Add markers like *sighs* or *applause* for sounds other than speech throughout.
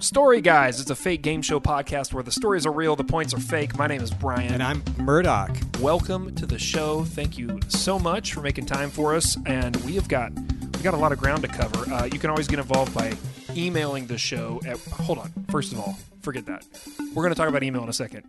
Story Guys. It's a fake game show podcast where the stories are real, the points are fake. My name is Brian. And I'm Murdoch. Welcome to the show. Thank you so much for making time for us. And we have got we got a lot of ground to cover. Uh, you can always get involved by emailing the show at. Hold on. First of all, forget that. We're going to talk about email in a second.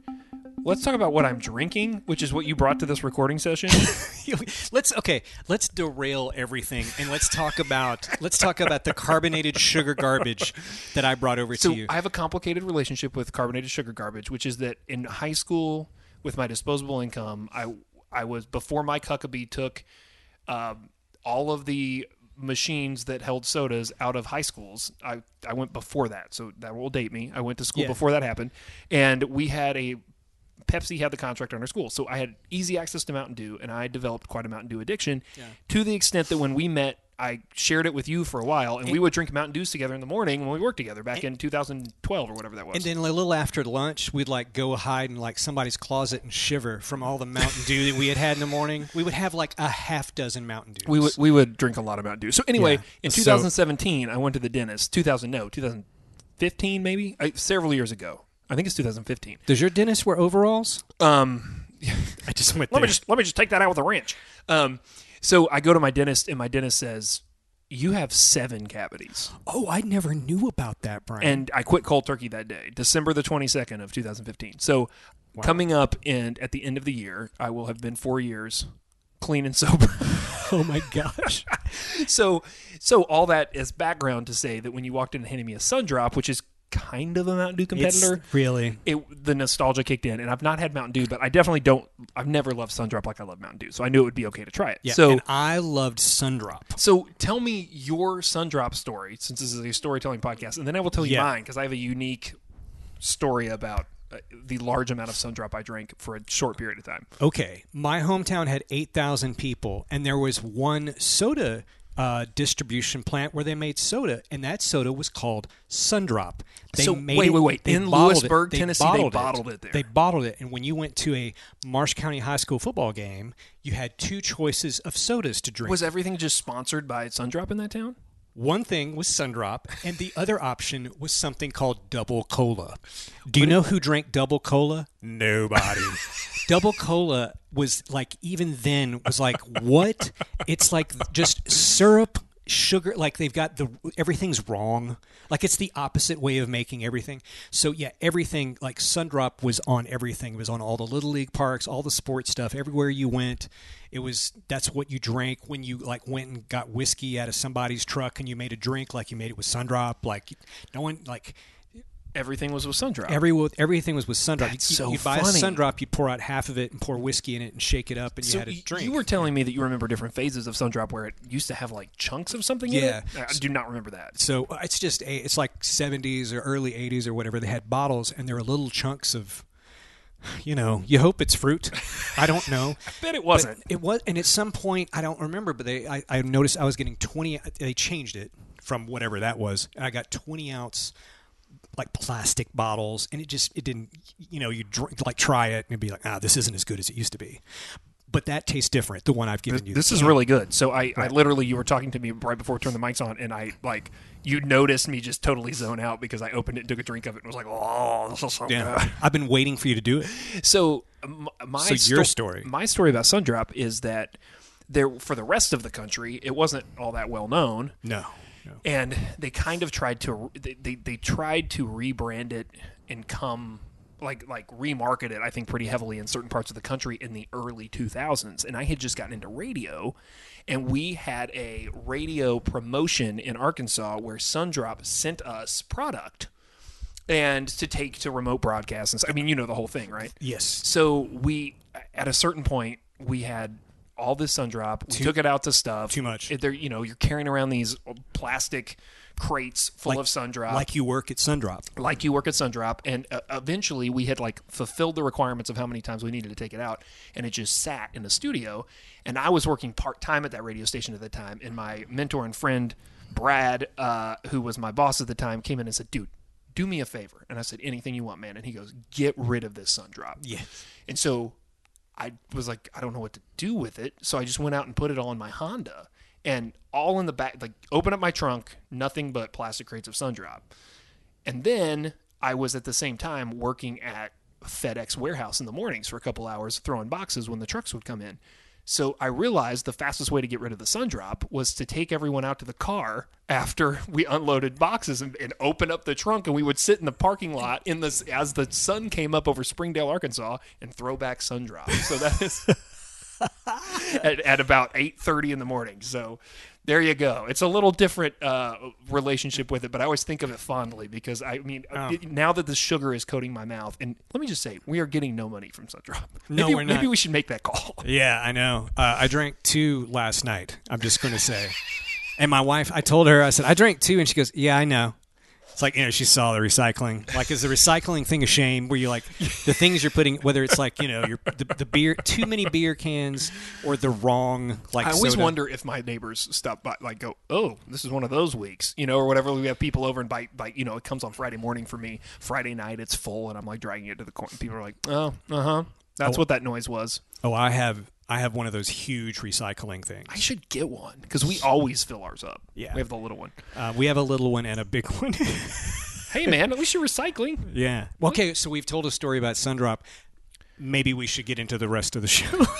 Let's talk about what I'm drinking, which is what you brought to this recording session. *laughs* let's okay. Let's derail everything and let's talk about let's talk about the carbonated sugar garbage that I brought over so to you. I have a complicated relationship with carbonated sugar garbage, which is that in high school, with my disposable income, I I was before Mike Huckabee took um, all of the machines that held sodas out of high schools. I I went before that, so that will date me. I went to school Yeah. before that happened, and we had a Pepsi had the contract on our school, so I had easy access to Mountain Dew, and I developed quite a Mountain Dew addiction to the extent that when we met. I shared it with you for a while, and we would drink Mountain Dews together in the morning when we worked together back in 2012 or whatever that was. and then a little after lunch, we'd like go hide in like somebody's closet and shiver from all the Mountain Dew that we had had in the morning. We would have like a half dozen Mountain Dews. we would we would drink a lot of Mountain Dew. So anyway, Yeah. in So- 2017, I went to the dentist. 2000 no, 2015 maybe. I, several years ago. I think it's 2015. Does your dentist wear overalls? Um, *laughs* I just went let there. me just let me just take that out with a wrench. Um, so I go to my dentist, and my dentist says, "You have seven cavities." oh, I never knew about that, Brian. and I quit cold turkey that day, December the 22nd of 2015. So coming up and at the end of the year, I will have been 4 years clean and sober. *laughs* oh my gosh. *laughs* so so all that is background to say that when you walked in and handed me a sun drop, which is kind of a Mountain Dew competitor, It's really it the nostalgia kicked in and I've not had Mountain Dew, but I definitely don't I've never loved sun drop like I love Mountain Dew. So I knew it would be okay to try it. yeah. so and I loved Sundrop. so tell me your sun drop story since this is a storytelling podcast and then I will tell you Yeah. mine because I have a unique story about uh, the large amount of sun drop I drank for a short period of time. Okay, my hometown had 8,000 people, and there was one soda uh, distribution plant where they made soda, and that soda was called Sundrop. They So, made wait, it- wait, wait. they In Lewisburg, it. Tennessee, they bottled it there. They bottled it, and when you went to a Marshall County High School football game, you had two choices of sodas to drink. Was everything just sponsored by sun drop in that town? One thing was Sundrop, and the other option was something called Double Cola. Do you know who drank Double Cola? Nobody. *laughs* Double Cola was like, even then, was like, what? It's like just syrup, sugar. Like they've got the everything's wrong. Like it's the opposite way of making everything. So yeah, everything like Sundrop was on everything. It was on all the little league parks, all the sports stuff. Everywhere you went, it was that's what you drank when you like went and got whiskey out of somebody's truck and you made a drink like you made it with Sundrop. Like no one like Everything was with Sundrop. every everything was with Sundrop. That's you, so you'd buy funny. a Sundrop, you'd pour out half of it and pour whiskey in it and shake it up, and you so had a y- drink. you were telling me that you remember different phases of Sundrop where it used to have like chunks of something Yeah. in it. I do not remember that. So uh, it's just a, it's like 70s or early 80s or whatever. They had bottles and there were little chunks of, you know, you hope it's fruit. I don't know. *laughs* I bet it wasn't. But it was, and at some point I don't remember, but they I, I noticed I was getting 20. They changed it from whatever that was, and I got 20 ounce like plastic bottles, and it just it didn't. You know, you drink like try it and be like, ah, this isn't as good as it used to be. But that tastes different. The one I've given you. This is really good. So I, I literally, you were talking to me right before we turned the mics on, and I like you noticed me just totally zone out because I opened it, and took a drink of it, and was like, "Oh, this is so Yeah, *laughs* I've been waiting for you to do it. So my So your story. my story about Sundrop is that there for the rest of the country, it wasn't all that well known. No. And they kind of tried to they, they, they tried to rebrand it and come like like remarket it I think pretty heavily in certain parts of the country in the early 2000s and I had just gotten into radio and we had a radio promotion in Arkansas where Sundrop sent us product and to take to remote broadcasts. And so, I mean you know the whole thing right? Yes. so we at a certain point we had all this sun drop. We took it out to stuff. too much. It- you know you're carrying around these plastic crates full Like- of sun drop, Like you work at Sundrop. like you work at Sundrop, and uh, eventually we had like fulfilled the requirements of how many times we needed to take it out, and it just sat in the studio. And I was working part time at that radio station at the time, and my mentor and friend Brad, uh, who was my boss at the time, came in and said, "Dude, do me a favor," and I said, "Anything you want, man." And he goes, "Get rid of this sun drop." Yeah. And so I was like, I don't know what to do with it. So I just went out and put it all in my Honda and all in the back, like open up my trunk, nothing but plastic crates of Sundrop. And then I was at the same time working at FedEx warehouse in the mornings for a couple hours throwing boxes when the trucks would come in. So I realized the fastest way to get rid of the sun drop was to take everyone out to the car after *laughs* we unloaded boxes and, and open up the trunk, and we would sit in the parking lot in this as the sun came up over Springdale, Arkansas, and throw back sun drops. So that is *laughs* at, at about eight thirty in the morning. So there you go. It's a little different uh, relationship with it, but I always think of it fondly because I mean, Oh. it- now that the sugar is coating my mouth, and let me just say, we are getting no money from Sundrop. No, maybe, we're not. Maybe we should make that call. Yeah, I know. Uh, I drank two last night. I'm just going to say. And my wife, I told her, I said, I drank two. And she goes, Yeah, I know. It's like, you know, she saw the recycling. Like, is the recycling thing a shame where you like the things you're putting, whether it's like, you know, your the, the beer, too many beer cans or the wrong, like, I always soda. wonder if my neighbors stop by, like, go, "Oh, this is one of those weeks," you know, or whatever. We have people over and bite, bite. You know, it comes on Friday morning for me. Friday night, it's full, and I'm like dragging it to the corner. People are like, "Oh, uh huh." That's what that noise was. Oh, I have, I have one of those huge recycling things. I should get one because we always fill ours up. Yeah. we have the little one. Uh, we have a little one and a big *laughs* one. Hey, man, at least you're recycling. yeah. Well, okay, so we've told a story about Sundrop. Maybe we should get into the rest of the show. *laughs*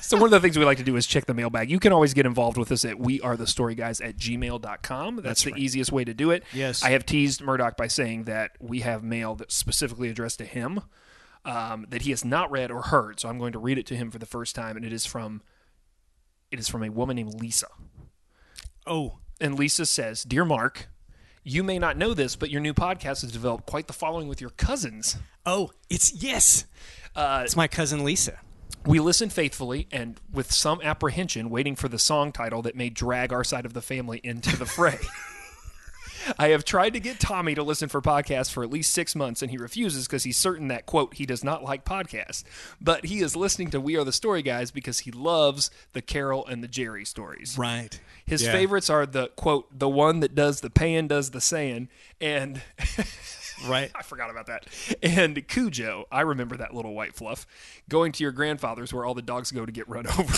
So one of the things we like to do is check the mailbag. You can always get involved with us at wearethestoryguys at gmail.com. That's, the easiest way to do it. Yes. I have teased Murdoch by saying that we have mail that's specifically addressed to him um, that he has not read or heard. So I'm going to read it to him for the first time, and it is from it is from a woman named Lisa. oh, And Lisa says, Dear Mark, you may not know this, but your new podcast has developed quite the following with your cousins. oh, it's yes. Uh, It's my cousin Lisa. We listened faithfully and with some apprehension, waiting for the song title that may drag our side of the family into the fray. *laughs* I have tried to get Tommy to listen for podcasts for at least six months, and he refuses because he's certain that, quote, he does not like podcasts. But he is listening to We Are the Story Guys because he loves the Carol and the Jerry stories. Right. His Yeah. favorites are the, quote, the one that does the pan does the saying, and *laughs* Right. I forgot about that. And Cujo, I remember that little white fluff, going to your grandfather's where all the dogs go to get run *laughs* over.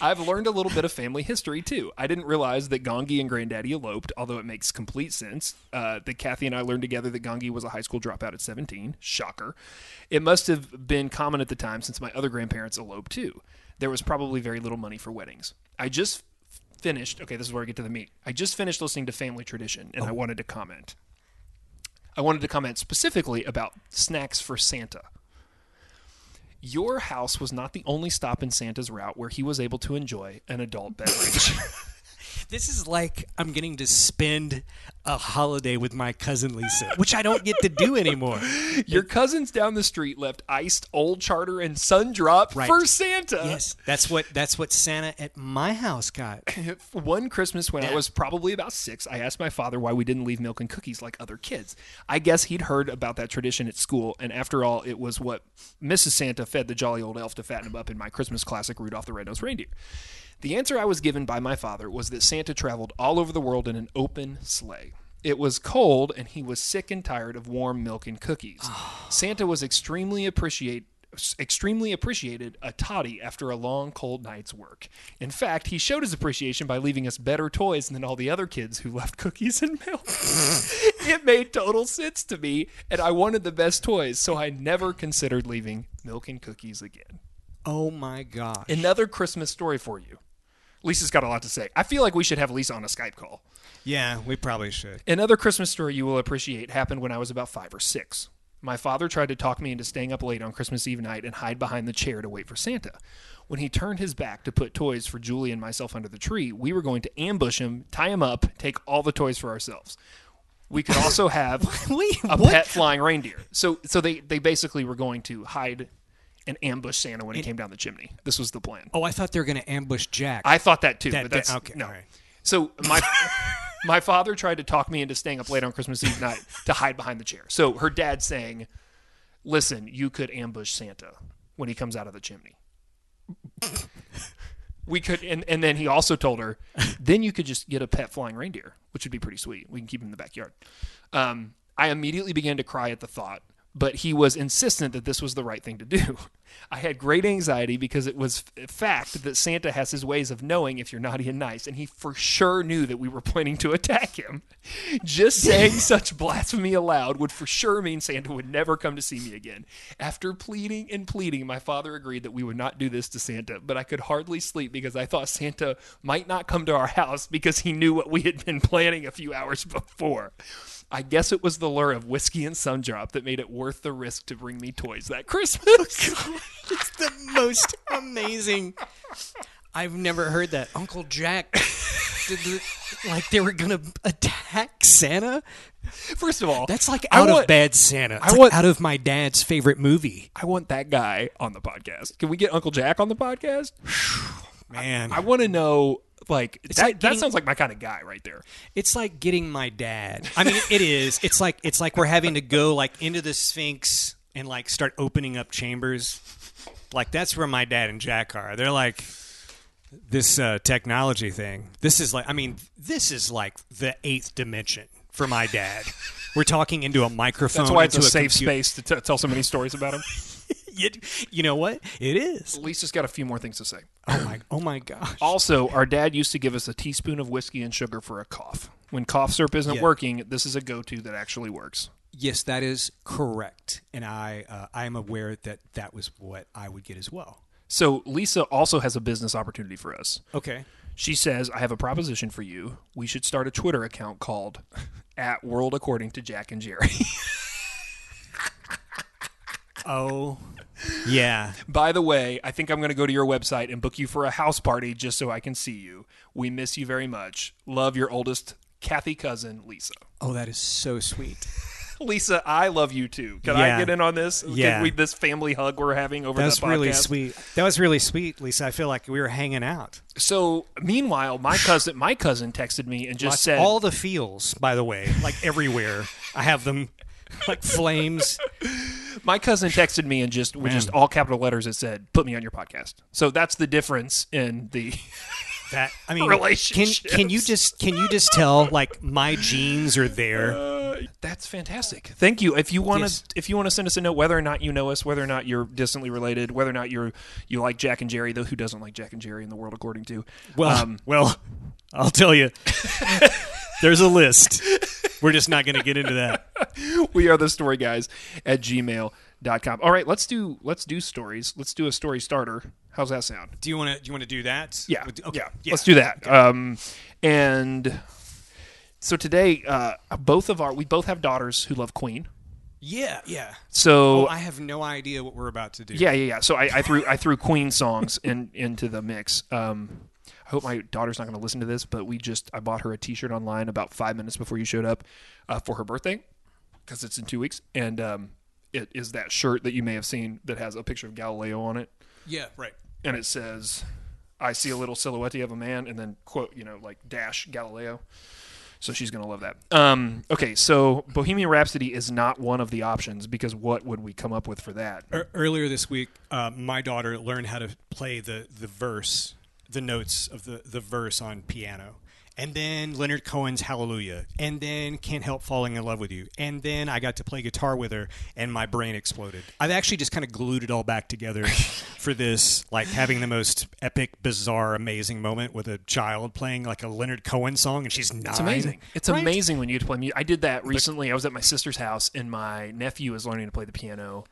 I've learned a little bit of family history too. I didn't realize that Gongi and Granddaddy eloped, although it makes complete sense. Uh, that Kathy and I learned together that Gongi was a high school dropout at 17. Shocker. It must have been common at the time since my other grandparents eloped too. There was probably very little money for weddings. I just finished, okay, this is where I get to the meat. I just finished listening to Family Tradition and I wanted to comment. I wanted to comment specifically about snacks for Santa. Your house was not the only stop in Santa's route where he was able to enjoy an adult beverage. *laughs* This is like I'm getting to spend a holiday with my cousin Lisa, which I don't get to do anymore. *laughs* Your cousins down the street left iced old charter and sun drop Right. for Santa. Yes, that's what that's what Santa at my house got. *laughs* One Christmas when I was probably about six, I asked my father why we didn't leave milk and cookies like other kids. I guess he'd heard about that tradition at school, and after all, it was what Mrs. Santa fed the jolly old elf to fatten him up in my Christmas classic, Rudolph the Red-Nosed Reindeer. The answer I was given by my father was that Santa traveled all over the world in an open sleigh. It was cold, and he was sick and tired of warm milk and cookies. *sighs* Santa was extremely appreciate extremely appreciated a toddy after a long cold night's work. In fact, he showed his appreciation by leaving us better toys than all the other kids who left *laughs* cookies and milk. *laughs* it made total sense to me, and I wanted the best toys, so I never considered leaving milk and cookies again. Oh my gosh. Another Christmas story for you. Lisa's got a lot to say. I feel like we should have Lisa on a Skype call. Yeah, we probably should. Another Christmas story you will appreciate happened when I was about five or six. My father tried to talk me into staying up late on Christmas Eve night and hide behind the chair to wait for Santa. When he turned his back to put toys for Julie and myself under the tree, we were going to ambush him, tie him up, take all the toys for ourselves. We could also have *laughs* Wait, a what? pet flying reindeer. So, so they, they basically were going to hide and ambush Santa when he came down the chimney. This was the plan. Oh, I thought they were going to ambush Jack. I thought that too, That- but that's that- okay, no. all right. So my *laughs* my father tried to talk me into staying up late on Christmas Eve night to hide behind the chair. So her dad saying, "Listen, you could ambush Santa when he comes out of the chimney." We could, and, and then he also told her, then you could just get a pet flying reindeer, which would be pretty sweet. We can keep him in the backyard. Um, I immediately began to cry at the thought, but he was insistent that this was the right thing to do. *laughs* I had great anxiety because it was f- fact that Santa has his ways of knowing if you're naughty and nice, and he for sure knew that we were planning to attack him. *laughs* Just saying *laughs* such blasphemy aloud would for sure mean Santa would never come to see me again. After pleading and pleading, my father agreed that we would not do this to Santa, but I could hardly sleep because I thought Santa might not come to our house because he knew what we had been planning a few hours before. I guess it was the lure of whiskey and sundrop that made it worth the risk to bring me toys that Christmas. *laughs* Oh, it's the most amazing. I've never heard that. Uncle Jack, did the, like they were gonna attack Santa. First of all, That's like out want- of bad Santa. It's I like want- out of my dad's favorite movie. I want that guy on the podcast. Can we get Uncle Jack on the podcast? Man, I want to know. Like that, like that sounds like my kind of guy right there. It's like getting my dad. I mean, it is. It's like it's like we're having to go like into the Sphinx and like start opening up chambers. Like that's where my dad and Jack are. They're like this uh, technology thing. This is like I mean, this is like the eighth dimension for my dad. We're talking into a microphone. That's why it's a into safe compu- space to t- tell so many stories about him. *laughs* *laughs* You, you know what? It is. Lisa's got a few more things to say. Oh my! Oh my gosh! Also, our dad used to give us a teaspoon of whiskey and sugar for a cough. When cough syrup isn't Yeah. working, this is a go-to that actually works. Yes, that is correct, and I uh, I am aware that that was what I would get as well. So Lisa also has a business opportunity for us. Okay. She says, "I have a proposition for you. We should start a Twitter account called *laughs* at World According to Jack and Jerry." *laughs* Oh, yeah. By the way, I think I'm going to go to your website and book you for a house party just so I can see you. We miss you very much. Love your oldest Kathy cousin, Lisa. Oh, that is so sweet. *laughs* Lisa, I love you too. Can Yeah. I get in on this? Can Yeah. we, this family hug we're having over That's the podcast. really sweet. That was really sweet, Lisa. I feel like we were hanging out. So, meanwhile, my cousin, my cousin texted me and just Lots- said, all the feels, by the way, like everywhere. I have them like flames. My cousin texted me and just with just all capital letters it said, "Put me on your podcast." So that's the difference in the. *laughs* That I mean. Can can you just can you just tell like my genes are there? Uh, that's fantastic. Thank you. If you want to, Yes. if you want to send us a note, whether or not you know us, whether or not you're distantly related, whether or not you're you like Jack and Jerry, though who doesn't like Jack and Jerry in the world according to? Well, um, well, I'll tell you. *laughs* There's a list. We're just not going to get into that. *laughs* we are the story guys at gmail.com. All right, let's do let's do stories. Let's do a story starter. How's that sound? Do you want to? Do you want to do that? Yeah. Okay. yeah. Let's do that. Um, and so today, uh, both of our we both have daughters who love Queen. Yeah. Yeah. So Oh, I have no idea what we're about to do. yeah, yeah, yeah. So I, I threw I threw Queen songs in into the mix. Um, hope my daughter's not going to listen to this, but we just I bought her a T-shirt online about five minutes before you showed up uh, for her birthday because it's in two weeks, and um, it is that shirt that you may have seen that has a picture of Galileo on it. Yeah. Right. and it says, "I see a little silhouette of a man," and then quote, you know, like dash Galileo. So she's gonna love that. Um, okay, so Bohemian Rhapsody is not one of the options because what would we come up with for that? Er- earlier this week, uh, my daughter learned how to play the, the verse, the notes of the, the verse on piano. And then Leonard Cohen's Hallelujah. And then Can't Help Falling in Love with You. And then I got to play guitar with her, and my brain exploded. I've actually just kind of glued it all back together *laughs* for this, like having the most epic, bizarre, amazing moment with a child playing like a Leonard Cohen song, and she's nine. It's amazing. It's Right? amazing when you play music. I did that recently. I was at my sister's house, and my nephew was learning to play the piano,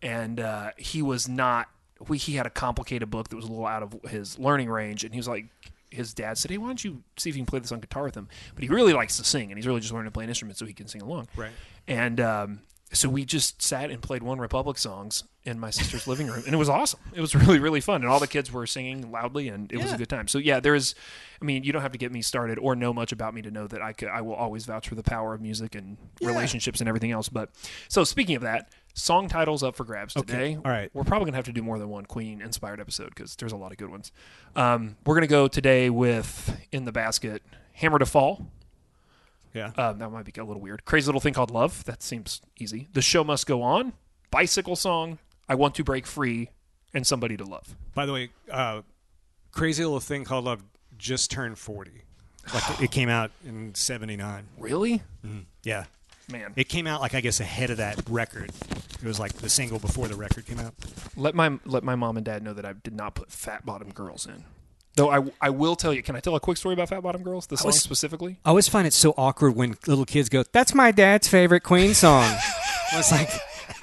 and uh, he was not. We, he had a complicated book that was a little out of his learning range, and he was like, his dad said, "Hey, why don't you see if you can play this on guitar with him?" But he really likes to sing, and he's really just learning to play an instrument so he can sing along. Right. And um, so we just sat and played One Republic songs in my sister's living room, and it was awesome. It was *laughs* really, really fun, and all the kids were singing loudly, and it was a good time. So yeah, there is. I mean, you don't have to get me started or know much about me to know that I could, I will always vouch for the power of music and relationships and everything else. But so speaking of that, song titles up for grabs today. All right. we're probably gonna have to do more than one Queen inspired episode because there's a lot of good ones. Um, we're gonna go today with in the basket, Hammer to Fall. Yeah. Um, that might be a little weird. Crazy little thing called love. That seems easy. The show must go on. Bicycle song. I want to break free, and somebody to love. By the way, uh, crazy little thing called Love just turned forty. Like it came out in '79. Really? Yeah, man. It came out like I guess ahead of that record. It was like the single before the record came out. Let my let my mom and dad know that I did not put Fat Bottom Girls in. Though I, I will tell you. Can I tell a quick story about Fat Bottom Girls? The song specifically. I always find it so awkward when little kids go, "That's my dad's favorite Queen song." *laughs* it's like,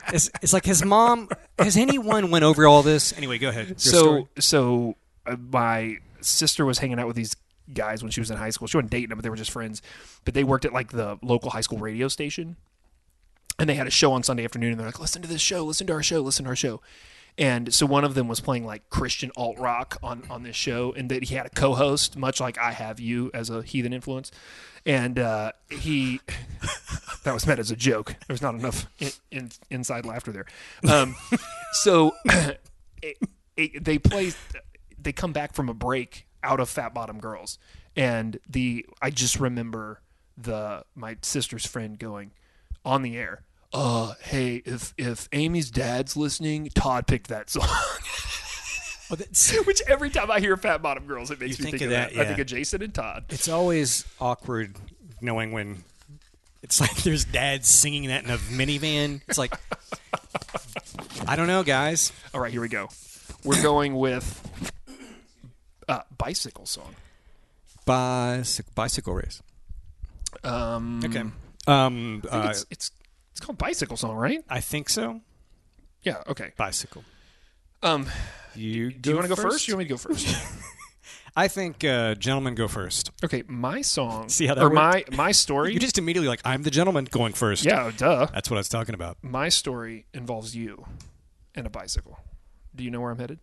it's, it's like his mom. Has anyone went over all this? Anyway, go ahead. So story. so uh, my sister was hanging out with these guys when she was in high school. She wasn't dating them, but they were just friends. But they worked at like the local high school radio station, and they had a show on Sunday afternoon. And they're like, "Listen to this show. Listen to our show. Listen to our show." And so one of them was playing like Christian alt rock on on this show, and that he had a co-host, much like I have you as a heathen influence. And uh, he *laughs* that was meant as a joke. There was not enough in, in, inside laughter there. Um, *laughs* so *clears throat* it, it, they play. They come back from a break out of Fat Bottom Girls, and the I just remember the my sister's friend going on the air. Uh, hey, if if Amy's dad's listening, Todd picked that song. *laughs* That's- Which every time I hear Fat Bottom Girls, it makes me think think, of of that, that. I think of Jason and Todd. it's always awkward knowing when it's like there's dads singing that in a minivan. It's like, *laughs* I don't know, guys. All right, here we go. We're going with uh, bicycle song. Bicycle, bicycle race. Um, Okay. Um, I think uh, it's, it's it's called bicycle song, right? I think so. Yeah. Okay. Bicycle. Um, You do you want to go first? Or you want me to go first? *laughs* *laughs* I think uh, gentlemen go first. okay, my song. See how that or worked? my my story? You just immediately like I'm the gentleman going first. yeah, duh. that's what I was talking about. My story involves you and a bicycle. Do you know where I'm headed?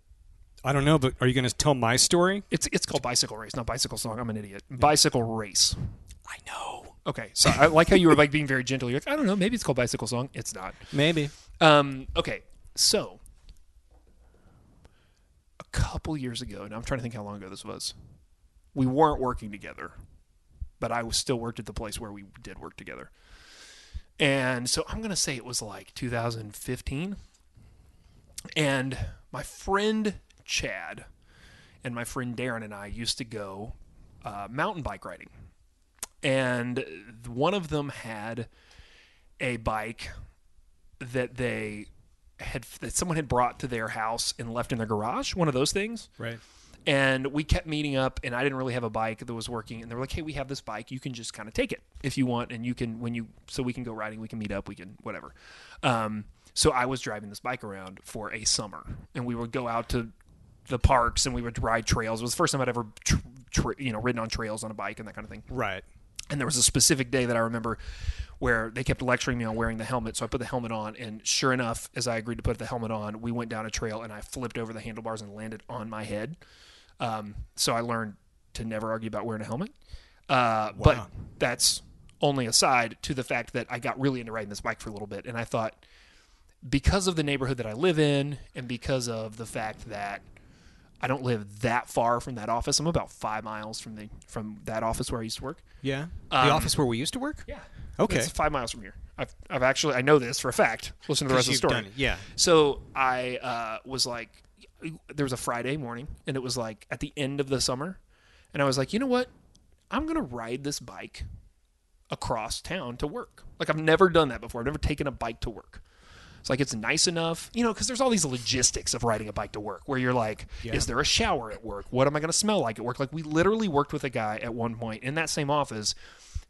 I don't know, but are you going to tell my story? It's it's called bicycle race, not bicycle song. I'm an idiot. Bicycle race. I know. Okay, so I like how you were like being very gentle. You're like, I don't know, maybe it's called bicycle song. It's not. Maybe. Um, okay, so a couple years ago, and I'm trying to think how long ago this was. We weren't working together, but I was still worked at the place where we did work together. And so I'm gonna say it was like 2015. And my friend Chad and my friend Darren and I used to go uh, mountain bike riding. And one of them had a bike that they had that someone had brought to their house and left in their garage, one of those things. Right. And we kept meeting up, and I didn't really have a bike that was working. And they were like, "Hey, we have this bike. You can just kind of take it if you want, and you can when you so we can go riding. We can meet up. We can whatever." Um, so I was driving this bike around for a summer, and we would go out to the parks and we would ride trails. It was the first time I'd ever, tr- tr- you know, ridden on trails on a bike and that kind of thing. Right. And there was a specific day that I remember where they kept lecturing me on wearing the helmet. So I put the helmet on, and sure enough, as I agreed to put the helmet on, we went down a trail and I flipped over the handlebars and landed on my head. Um, so I learned to never argue about wearing a helmet. Uh, But that's only aside to the fact that I got really into riding this bike for a little bit. And I thought, because of the neighborhood that I live in, and because of the fact that I don't live that far from that office, I'm about five miles from the from that office where I used to work. Yeah. Um, the office where we used to work. Yeah. Okay. It's five miles from here. I've, I've actually, I know this for a fact. Listen to the rest of the story. Yeah. So I uh, was like, there was a Friday morning, and it was like at the end of the summer, and I was like, you know what? I'm gonna ride this bike across town to work. Like I've never done that before. I've never taken a bike to work. It's like it's nice enough, you know, because there's all these logistics of riding a bike to work where you're like, Yeah. is there a shower at work? What am I going to smell like at work? Like we literally worked with a guy at one point in that same office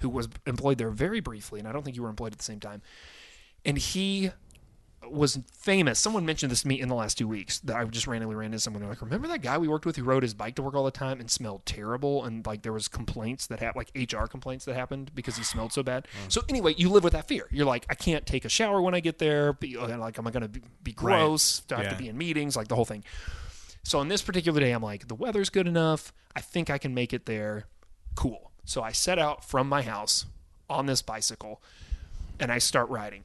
who was employed there very briefly, and I don't think you were employed at the same time. And he was famous. Someone mentioned this to me in the last two weeks that I just randomly ran into someone. Like, remember that guy we worked with who rode his bike to work all the time and smelled terrible, and like there was complaints that happened, like HR complaints that happened because he smelled so bad. So anyway, you live with that fear. You're like, I can't take a shower when I get there. Be, uh, like, am I going to be, be Right. gross? Do I have Yeah. to be in meetings? Like the whole thing. So on this particular day, I'm like, the weather's good enough. I think I can make it there. Cool. So I set out from my house on this bicycle and I start riding.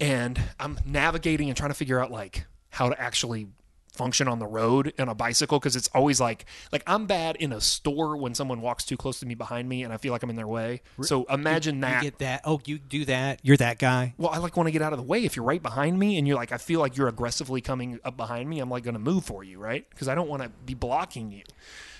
And I'm navigating and trying to figure out like how to actually function on the road on a bicycle because it's always like like I'm bad in a store when someone walks too close to me behind me and I feel like I'm in their way. So imagine You that. get that. Oh, you do that. You're that guy. Well, I like want to get out of the way. If you're right behind me and you're like, I feel like you're aggressively coming up behind me, I'm like going to move for you, right? Because I don't want to be blocking you.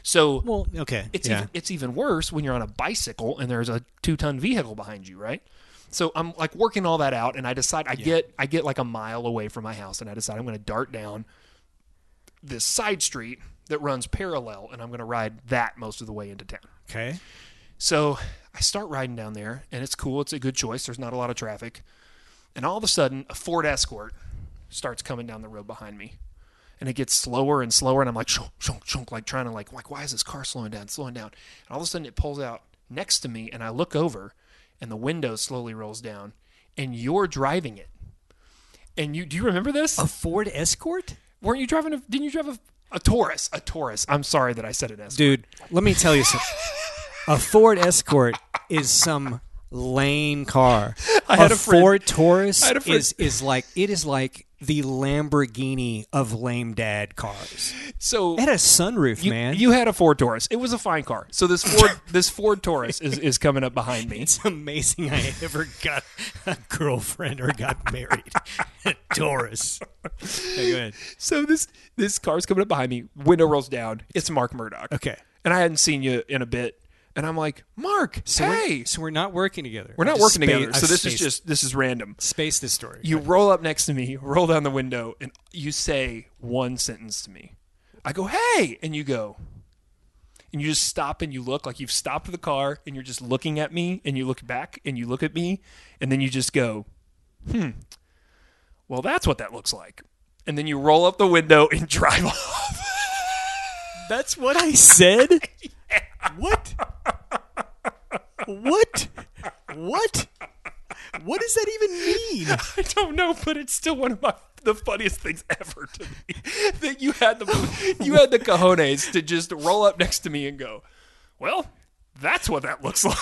So Well, okay. it's yeah. even, it's even worse when you're on a bicycle and there's a two ton vehicle behind you, right? So I'm like working all that out, and I decide I get I get like a mile away from my house, and I decide I'm going to dart down this side street that runs parallel, and I'm going to ride that most of the way into town. Okay. So I start riding down there, and it's cool. It's a good choice. There's not a lot of traffic, and all of a sudden, a Ford Escort starts coming down the road behind me, and it gets slower and slower, and I'm like shunk, shunk, shunk, like trying to like like why is this car slowing down, slowing down? And all of a sudden, it pulls out next to me, and I look over, and the window slowly rolls down, and you're driving it. And you do you remember this? A Ford Escort? Weren't you driving a? Didn't you drive a? A Taurus, a Taurus. I'm sorry that I said it as Dude, let me tell you something. A Ford Escort is some lame car. *laughs* I a, Ford Taurus I had a friend- is is like it is like the Lamborghini of lame dad cars. so. It had a sunroof, You, man. you had a Ford Taurus. It was a fine car. So this Ford *laughs* this Ford Taurus is, is coming up behind me. it's amazing I ever got a girlfriend or got married. a *laughs* Taurus. Okay, go ahead. So this this car's coming up behind me. Window rolls down. It's Mark Murdoch. Okay. And I hadn't seen you in a bit. And I'm like, Mark, So hey, we're, so we're not working together. we're not working spa- together. I So this is spaced- just this is random. space this story. You roll up next to me, roll down the window, and you say one sentence to me. I go, hey, and you go, and you just stop and you look like you've stopped the car and you're just looking at me and you look back and you look at me and then you just go, hmm, well, that's what that looks like. And then you roll up the window and *laughs* drive off. That's what I said. *laughs* What? What? What? What does that even mean? *laughs* I don't know, but it's still one of my the funniest things ever to me that you had the you had the cojones to just roll up next to me and go, "Well, that's what that looks *laughs* like."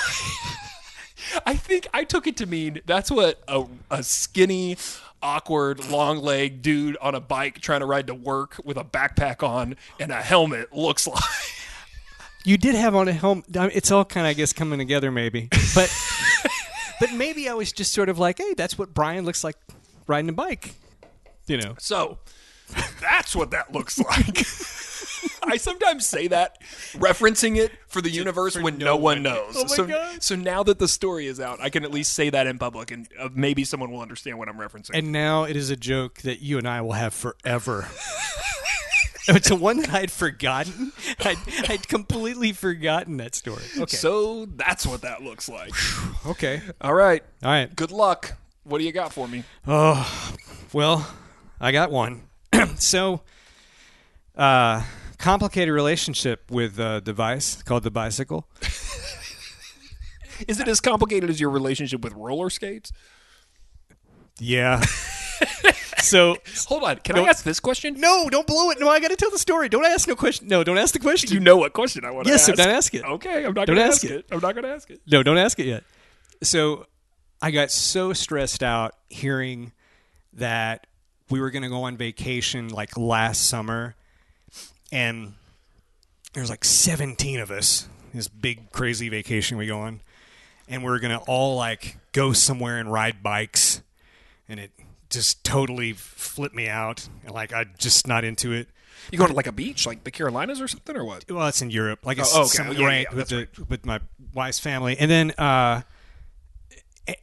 I think I took it to mean that's what a, a skinny, awkward, long leg dude on a bike trying to ride to work with a backpack on and a helmet looks *laughs* like. You did have on a helmet. It's all kind of, I guess, coming together, maybe. But, *laughs* but maybe I was just sort of like, hey, that's what Brian looks like riding a bike. You know. So that's what that looks like. *laughs* I sometimes say that, referencing it for the universe when no, one knows. Oh my so, God. so now that the story is out, I can at least say that in public, and uh, maybe someone will understand what I'm referencing. And now it is a joke that you and I will have forever. *laughs* *laughs* it's a one that I'd forgotten. *laughs* I'd, I'd completely forgotten that story. Okay. So that's what that looks like. okay. All right. All right. Good luck. What do you got for me? Oh, well, I got one. *clears throat* so, uh, complicated relationship with a device called the bicycle. *laughs* Is it as complicated as your relationship with roller skates? Yeah. So, *laughs* Hold on. Can I ask this question? no, don't blow it. No, I got to tell the story. Don't ask no question. No, don't ask the question. You know what question I want to Yes, ask. so don't ask it. Okay, I'm not Don't going to ask ask it. it. I'm not going to ask it. No, don't ask it yet. So I got so stressed out hearing that we were going to go on vacation like last summer, and there's like 17 of us. This big crazy vacation we go on, and we're gonna all like go somewhere and ride bikes, and it just totally flipped me out. And like I'm just not into it. You going to like a beach, like the Carolinas or something, or what? Well, it's in Europe. Like it's Oh, okay. some- Yeah, yeah, with the with my wife's family, and then uh,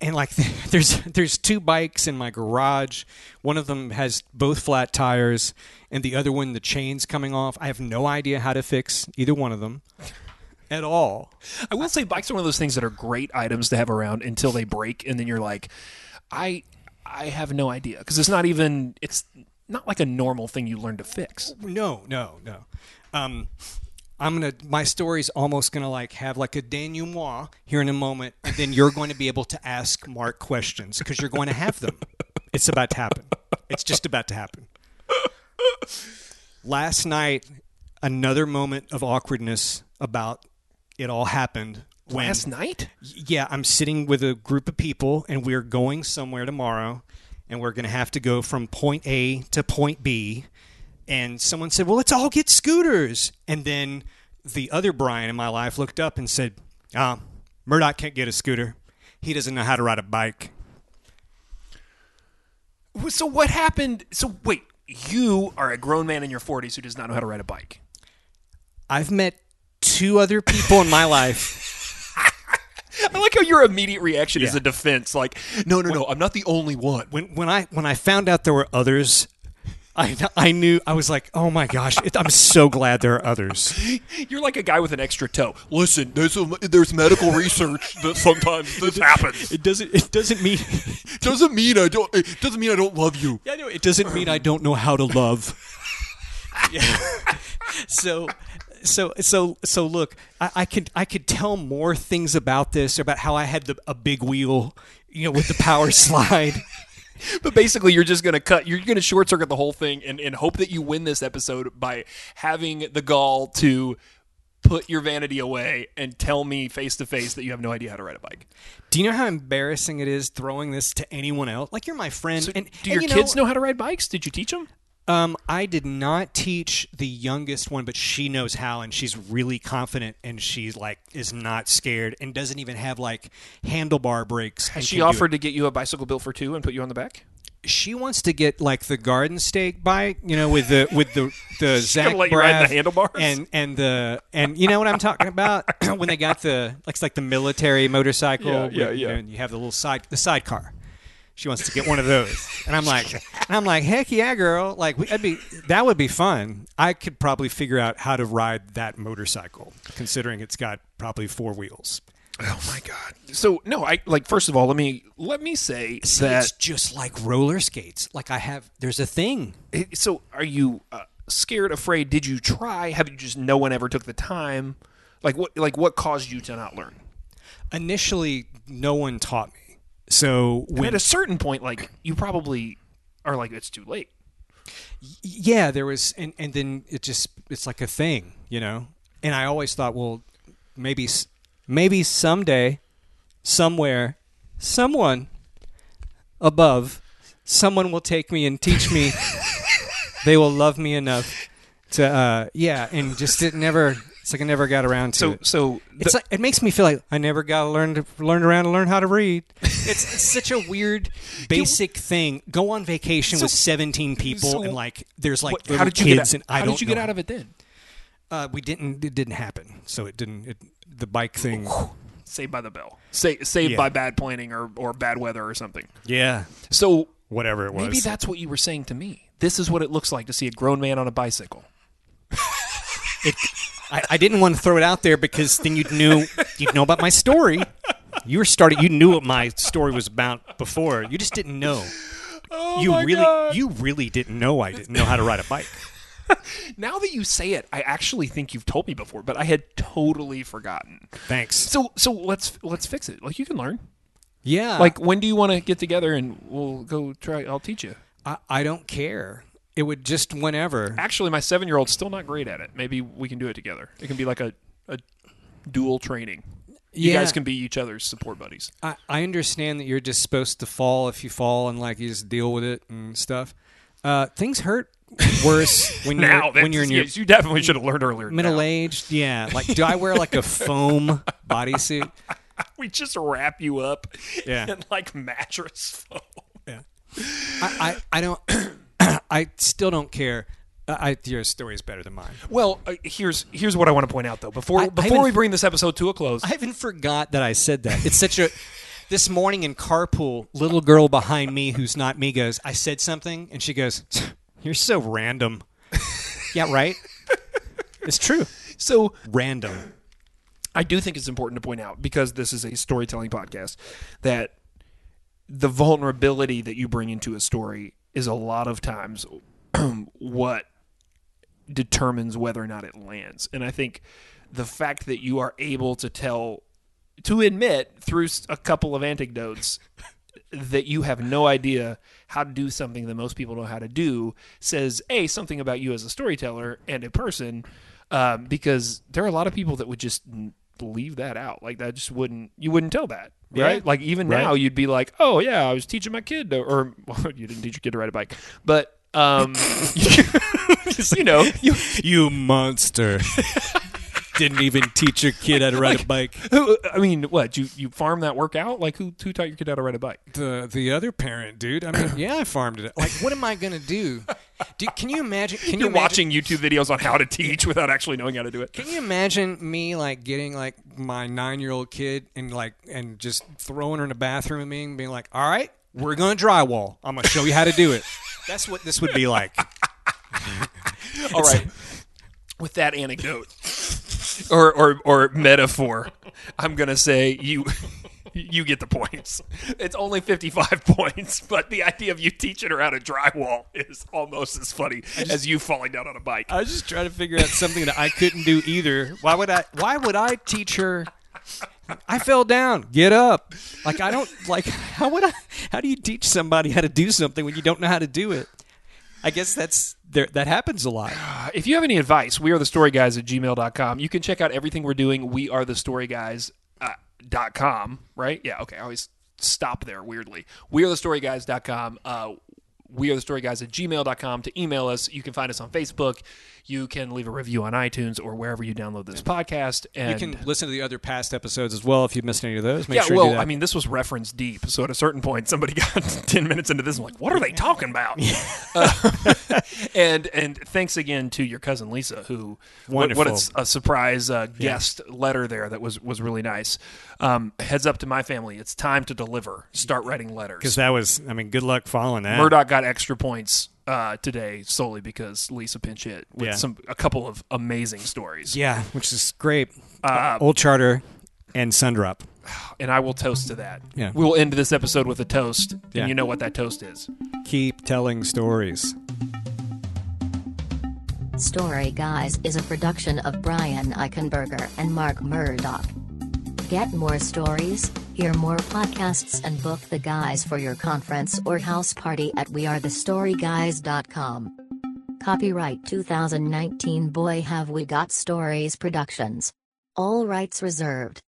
and like *laughs* there's there's two bikes in my garage. One of them has both flat tires, and the other one the chain's coming off. I have no idea how to fix either one of them *laughs* at all. I will say bikes are one of those things that are great items to have around until they break, and then you're like, I, I have no idea because it's not even it's not like a normal thing you learn to fix. No, no, no. Um, I'm gonna. My story's almost gonna like have like a denouement here in a moment, and then you're going to be able to ask Mark questions because you're going to have them. It's about to happen. It's just about to happen. Last night, another moment of awkwardness about it all happened. When, Last night, yeah, I'm sitting with a group of people, and we're going somewhere tomorrow, and we're going to have to go from point A to point B. And someone said, "Well, let's all get scooters." And then the other Brian in my life looked up and said, "Ah, Murdoch can't get a scooter. He doesn't know how to ride a bike." so what happened? So wait, you are a grown man in your 40s who does not know how to ride a bike. I've met two other people in my life I like how your immediate reaction is a defense. Like, no, no, no, I'm not the only one. when when I when I found out there were others, I I knew I was like, oh my gosh, it, I'm so glad there are others. *laughs* You're like a guy with an extra toe. Listen, there's a, there's medical research that sometimes *laughs* this happens. It doesn't it doesn't mean *laughs* doesn't mean I don't. It doesn't mean I don't love you. yeah, no, it doesn't mean I don't know how to love. Yeah. so so so so look, I, I could I could tell more things about this about how I had the, a big wheel, you know, with the power *laughs* slide. But basically, you're just gonna cut. You're gonna short circuit the whole thing and, and hope that you win this episode by having the gall to put your vanity away and tell me face to face that you have no idea how to ride a bike. Do you know how embarrassing it is throwing this to anyone else? Like you're my friend. and Do and your you kids know how to ride bikes? Did you teach them? Um, I did not teach the youngest one, but she knows how, and she's really confident, and she's like is not scared, and doesn't even have like handlebar brakes. Has she offered to get you a bicycle built for two and put you on the back? She wants to get like the garden stake bike, you know, with the with the the *laughs* Zach let you ride the handlebars? and and the and you know what I'm talking about *coughs* when they got the like it's like the military motorcycle, Yeah, yeah, with, you know, and you have the little side the sidecar. She wants to get one of those, and I'm like, *laughs* and I'm like, heck yeah, girl! Like, we, would be that would be fun. I could probably figure out how to ride that motorcycle, considering it's got probably four wheels. Oh my god! So no, I like. First of all, let me let me say So that. it's just like roller skates. Like I have, there's a thing. So are you uh, scared, afraid? Did you try? Have you just no one ever took the time? Like what? Like what caused you to not learn? Initially, no one taught me. So when at a certain point, like you probably are like it's too late. yeah there was and, and then it just it's like a thing you know and i always thought well maybe maybe someday somewhere someone above someone will take me and teach me *laughs* they will love me enough to uh yeah and just it never it's like i never got around to So it so the- it's like it makes me feel like I never got to learn to learn around and learn how to read. *laughs* It's, it's such a weird, basic thing. Go on vacation with seventeen people so and like there's like what- how did you kids get out? and I how don't did you get know. out of it then? Uh, we didn't. It didn't happen. So it didn't. It, the bike thing. Saved by the bell. Sa- saved Yeah. by bad planning or or bad weather or something. Yeah. So Whatever it was. maybe that's what you were saying to me. This is what it looks like to see a grown man on a bicycle. it, I, I didn't want to throw it out there because then you'd knew you'd know about my story. You were starting. You knew what my story was about before. You just didn't know. Oh you really, you really didn't know I didn't know how to ride a bike. *laughs* Now that you say it, I actually think you've told me before, but I had totally forgotten. Thanks. So so let's let's fix it. Like you can learn. Yeah. Like when do you want to get together and we'll go try? I'll teach you. I, I don't care. It would just whenever. Actually, my seven year old's still not great at it. Maybe we can do it together. It can be like a, a dual training. You Yeah. guys can be each other's support buddies. I, I understand that you're just supposed to fall if you fall and like you just deal with it and stuff. Uh, things hurt worse *laughs* when you're Now, when you're in your you definitely should have learned earlier. middle now. aged. Yeah, like do I wear like a *laughs* foam bodysuit? We just wrap you up Yeah. in like mattress foam. Yeah, I I, I don't. *clears throat* I still don't care. I, I your story is better than mine. Well, uh, here's here's what I want to point out though. Before I- I before haven't- we bring this episode to a close, I even forgot that I said that. It's such a. *laughs* This morning in carpool, little girl behind me who's not me goes, I said something, and she goes, You're so random. *laughs* yeah, right? It's true. so Random. I do think it's important to point out because this is a storytelling podcast that the vulnerability that you bring into a story is a lot of times *clears throat* what determines whether or not it lands. And I think the fact that you are able to tell to admit through a couple of anecdotes *laughs* that you have no idea how to do something that most people know how to do says a something about you as a storyteller and a person um, because there are a lot of people that would just leave that out like that just wouldn't you wouldn't tell that right Yeah. like even Right. now you'd be like oh yeah i was teaching my kid to, or *laughs* well, you didn't teach your kid to ride a bike but um *laughs* *laughs* you know you, You monster. Didn't even teach your kid how to ride a bike. who, i mean what you you farm that work out like who who taught your kid how to ride a bike The the other parent, dude. I mean, *coughs* yeah, I farmed it. Like, what am I gonna do? Do, can you imagine? Can you You're imagine, watching YouTube videos on how to teach without actually knowing how to do it. Can you imagine me like getting like my nine year old kid and like and just throwing her in the bathroom and me and being like, "All right, we're going to drywall. I'm going to show you how to do it." That's what this would be like. *laughs* All right. With that anecdote *laughs* or, or or metaphor, I'm gonna say you *laughs* you get the points. It's only 55 *laughs* points, but the idea of you teaching her how to drywall is almost as funny as you falling down on a bike. I was just trying to figure out something that I couldn't do either. Why would I? Why would I teach her? I fell down. Get up. Like I don't like. How would I? How do you teach somebody how to do something when you don't know how to do it? I guess that's there. That happens a lot. *sighs* If you have any advice, we are the story guys at gmail.com. You can check out everything we're doing. We are the story guys uh, dot com, right? Yeah, okay. I always stop there weirdly. We are the story guys.com. Uh, we are the story guys at gmail.com to email us. You can find us on Facebook. You can leave a review on iTunes or wherever you download this podcast. And You can listen to the other past episodes as well if you've missed any of those. Make yeah, sure you well, do that. I mean, this was reference deep. So at a certain point, somebody *laughs* got ten minutes into this, and like, what are they talking about? Uh, *laughs* and and thanks again to your cousin Lisa, who what, what Wonderful. a, a surprise uh, guest letter there that was was really nice. Um, heads up to my family, it's time to deliver. Start writing letters. because that was. I mean, good luck following that. Murdoch got extra points uh, today solely because Lisa pinch hit with Yeah. some a couple of amazing stories. Yeah, which is great. Uh, Old Charter and Sundrop. and I will toast to that. Yeah. We will end this episode with a toast, Yeah. and you know what that toast is. Keep telling stories. Story Guys is a production of Brian Eichenberger and Mark Murdoch. Get more stories, hear more podcasts, and book the guys for your conference or house party at wearethestoryguys.com. Copyright 2019 Boy Have We Got Stories Productions. All rights reserved.